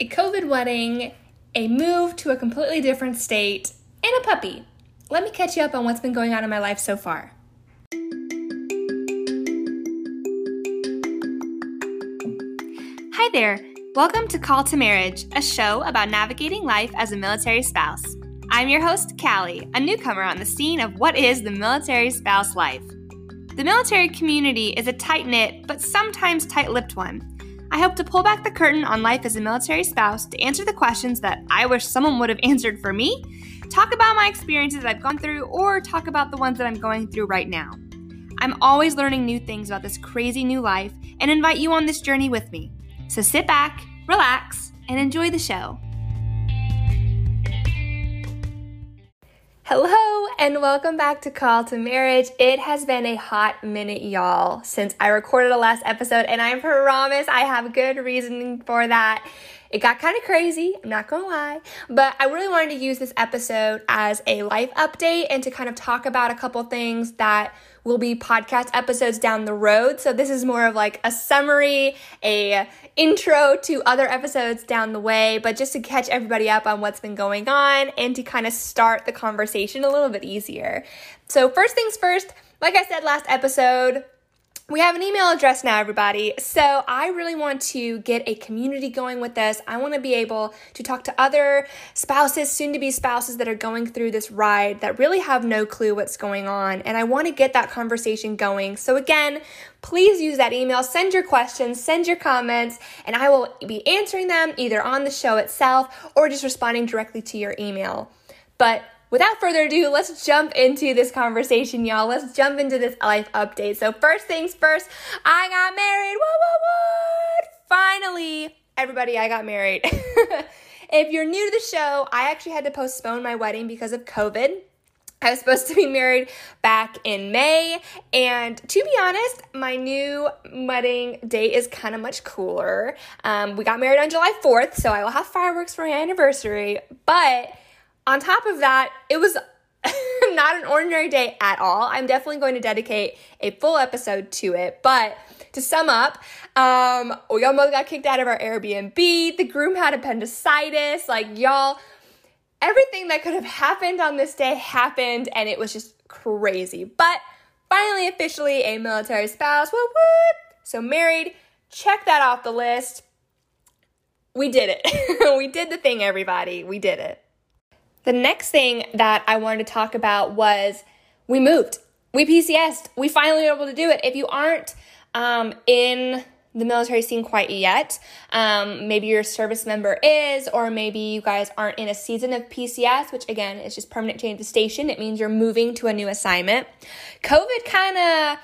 a COVID wedding, a move to a completely different state, and a puppy. Let me catch you up on what's been going on in my life so far. Hi there. Welcome to Call to Marriage, a show about navigating life as a military spouse. I'm your host, Callie, a newcomer on the scene of what is the military spouse life. The military community is a tight knit, but sometimes tight lipped one. I hope to pull back the curtain on life as a military spouse to answer the questions that I wish someone would have answered for me, talk about my experiences I've gone through, or talk about the ones that I'm going through right now. I'm always learning new things about this crazy new life and invite you on this journey with me. So sit back, relax, and enjoy the show. Hello, and welcome back to Call to Marriage. It has been a hot minute, y'all, since I recorded the last episode, and I promise I have good reasoning for that. It got kind of crazy, I'm not gonna lie, but I really wanted to use this episode as a life update and to kind of talk about a couple things that will be podcast episodes down the road. So this is more of like a summary, a intro to other episodes down the way, but just to catch everybody up on what's been going on and to kind of start the conversation a little bit easier. So first things first, like I said last episode, we have an email address now, everybody. So I really want to get a community going with this. I want to be able to talk to other spouses, soon to be spouses that are going through this ride that really have no clue what's going on. And I want to get that conversation going. So again, please use that email, send your questions, send your comments, and I will be answering them either on the show itself or just responding directly to your email. But without further ado, let's jump into this conversation, y'all. Let's jump into this life update. So, first things first, I got married. What, what, what? Finally, everybody, I got married. if you're new to the show, I actually had to postpone my wedding because of COVID. I was supposed to be married back in May, and to be honest, my new wedding date is kind of much cooler. Um, we got married on July 4th, so I will have fireworks for my anniversary, but on top of that, it was not an ordinary day at all. I'm definitely going to dedicate a full episode to it. But to sum up, um, we almost got kicked out of our Airbnb. The groom had appendicitis. Like, y'all, everything that could have happened on this day happened, and it was just crazy. But finally, officially a military spouse. Whoop, whoop. So, married, check that off the list. We did it. we did the thing, everybody. We did it. The next thing that I wanted to talk about was we moved. We PCSed. We finally were able to do it. If you aren't um, in the military scene quite yet, um, maybe your service member is, or maybe you guys aren't in a season of PCS, which again is just permanent change of station. It means you're moving to a new assignment. COVID kind of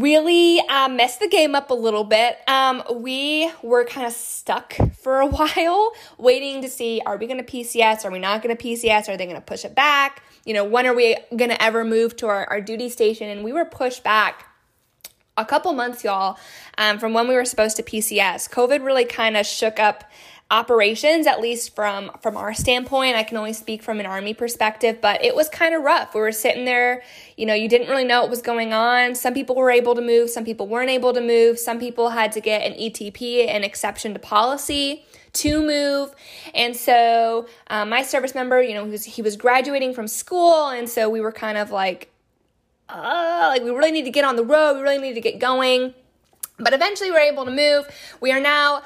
really uh, messed the game up a little bit. Um, we were kind of stuck for a while waiting to see are we going to PCS? Are we not going to PCS? Are they going to push it back? You know, when are we going to ever move to our, our duty station? And we were pushed back a couple months, y'all, um, from when we were supposed to PCS. COVID really kind of shook up operations at least from from our standpoint. I can only speak from an army perspective but it was kind of rough. We were sitting there you know you didn't really know what was going on. Some people were able to move some people weren't able to move. Some people had to get an etp an exception to policy to move. And so um, my service member you know he was, he was graduating from school and so we were kind of like uh, like we really need to get on the road. We really need to get going. But eventually we we're able to move. We are now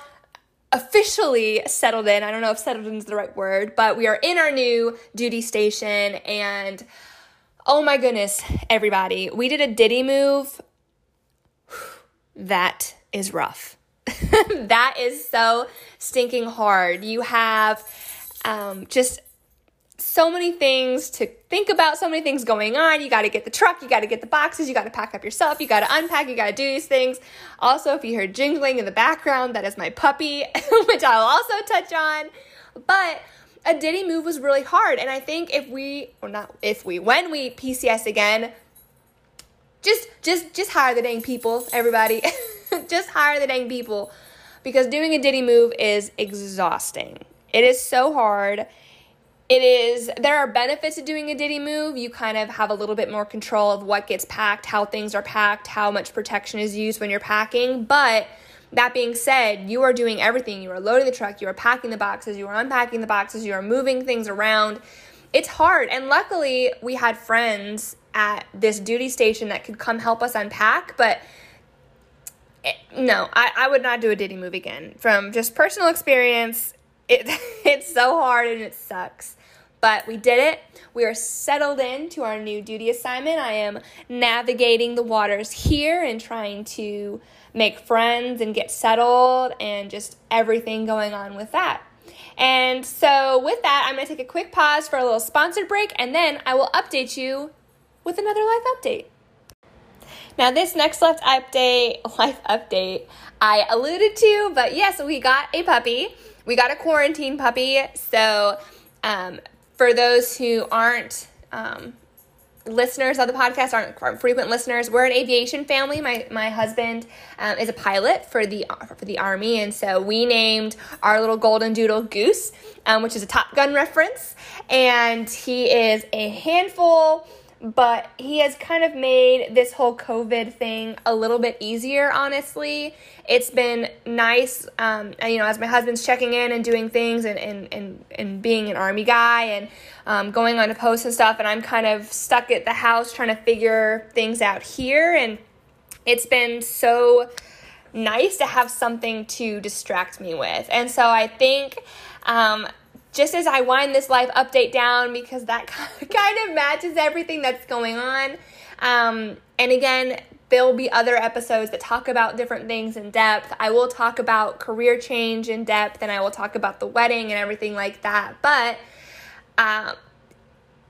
officially settled in. I don't know if settled in is the right word, but we are in our new duty station and oh my goodness, everybody, we did a DITY move. That is rough. that is so stinking hard. You have um, just so many things to think about, so many things going on. You got to get the truck, you got to get the boxes, you got to pack up yourself, you got to unpack, you got to do these things. Also, if you hear jingling in the background, that is my puppy, which I'll also touch on. But a DITY move was really hard. And I think if we, or not if we, when we PCS again, just just just hire the dang people, everybody. just hire the dang people because doing a DITY move is exhausting. It is so hard it is there are benefits to doing a DITY move. You kind of have a little bit more control of what gets packed, how things are packed, how much protection is used when you're packing, but that being said, you are doing everything. You are loading the truck, you are packing the boxes, you are unpacking the boxes, you are moving things around. It's hard. And luckily, we had friends at this duty station that could come help us unpack, but it, no, I, I would not do a DITY move again. From just personal experience, it, it's so hard and it sucks. But we did it. We are settled into our new duty assignment. I am navigating the waters here and trying to make friends and get settled and just everything going on with that. And so, with that, I'm going to take a quick pause for a little sponsored break and then I will update you with another life update. Now, this next life update, life update, I alluded to, but yes, we got a puppy. We got a quarantine puppy. So, um, for those who aren't um, listeners of the podcast, aren't, frequent listeners, we're an aviation family. My my husband um, is a pilot for the for the army, and so we named our little golden doodle Goose, um, which is a Top Gun reference, and he is a handful but he has kind of made this whole COVID thing a little bit easier, honestly. It's been nice, um, you know, as my husband's checking in and doing things and, and, and, and being an army guy and um, going on to posts and stuff, and I'm kind of stuck at the house trying to figure things out here. And it's been so nice to have something to distract me with. And so I think um, just as I wind this life update down because that kind of matches everything that's going on. Um, and again, there'll be other episodes that talk about different things in depth. I will talk about career change in depth and I will talk about the wedding and everything like that. But um,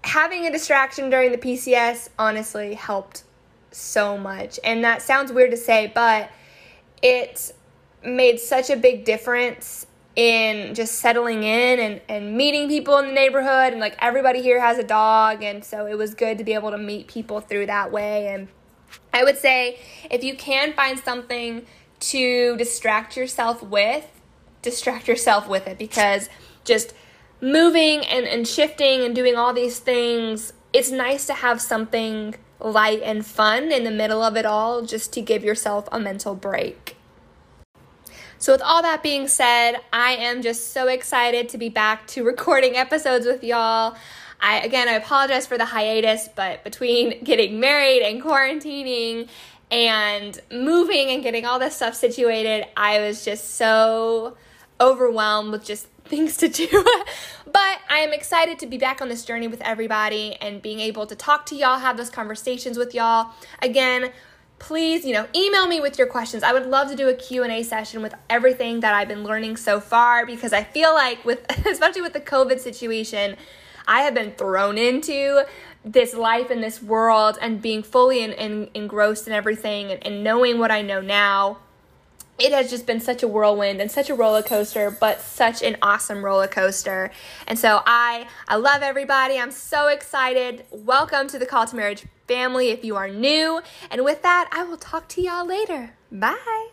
having a distraction during the PCS honestly helped so much. And that sounds weird to say, but it made such a big difference in just settling in and, and meeting people in the neighborhood. And like everybody here has a dog. And so it was good to be able to meet people through that way. And i would say if you can find something to distract yourself with distract yourself with it. Because just moving and, and shifting and doing all these things it's nice to have something light and fun in the middle of it all just to give yourself a mental break so, with all that being said, I am just so excited to be back to recording episodes with y'all. I again, I apologize for the hiatus, but between getting married and quarantining and moving and getting all this stuff situated, I was just so overwhelmed with just things to do. but I am excited to be back on this journey with everybody and being able to talk to y'all, have those conversations with y'all. Again, please, you know, email me with your questions. I would love to do a Q&A session with everything that I've been learning so far because I feel like with especially with the COVID situation, I have been thrown into this life in this world and being fully in, in, engrossed in everything and, and knowing what I know now it has just been such a whirlwind and such a roller coaster, but such an awesome roller coaster. And so I I love everybody. I'm so excited. Welcome to the Call to Marriage family if you are new. And with that, I will talk to y'all later. Bye.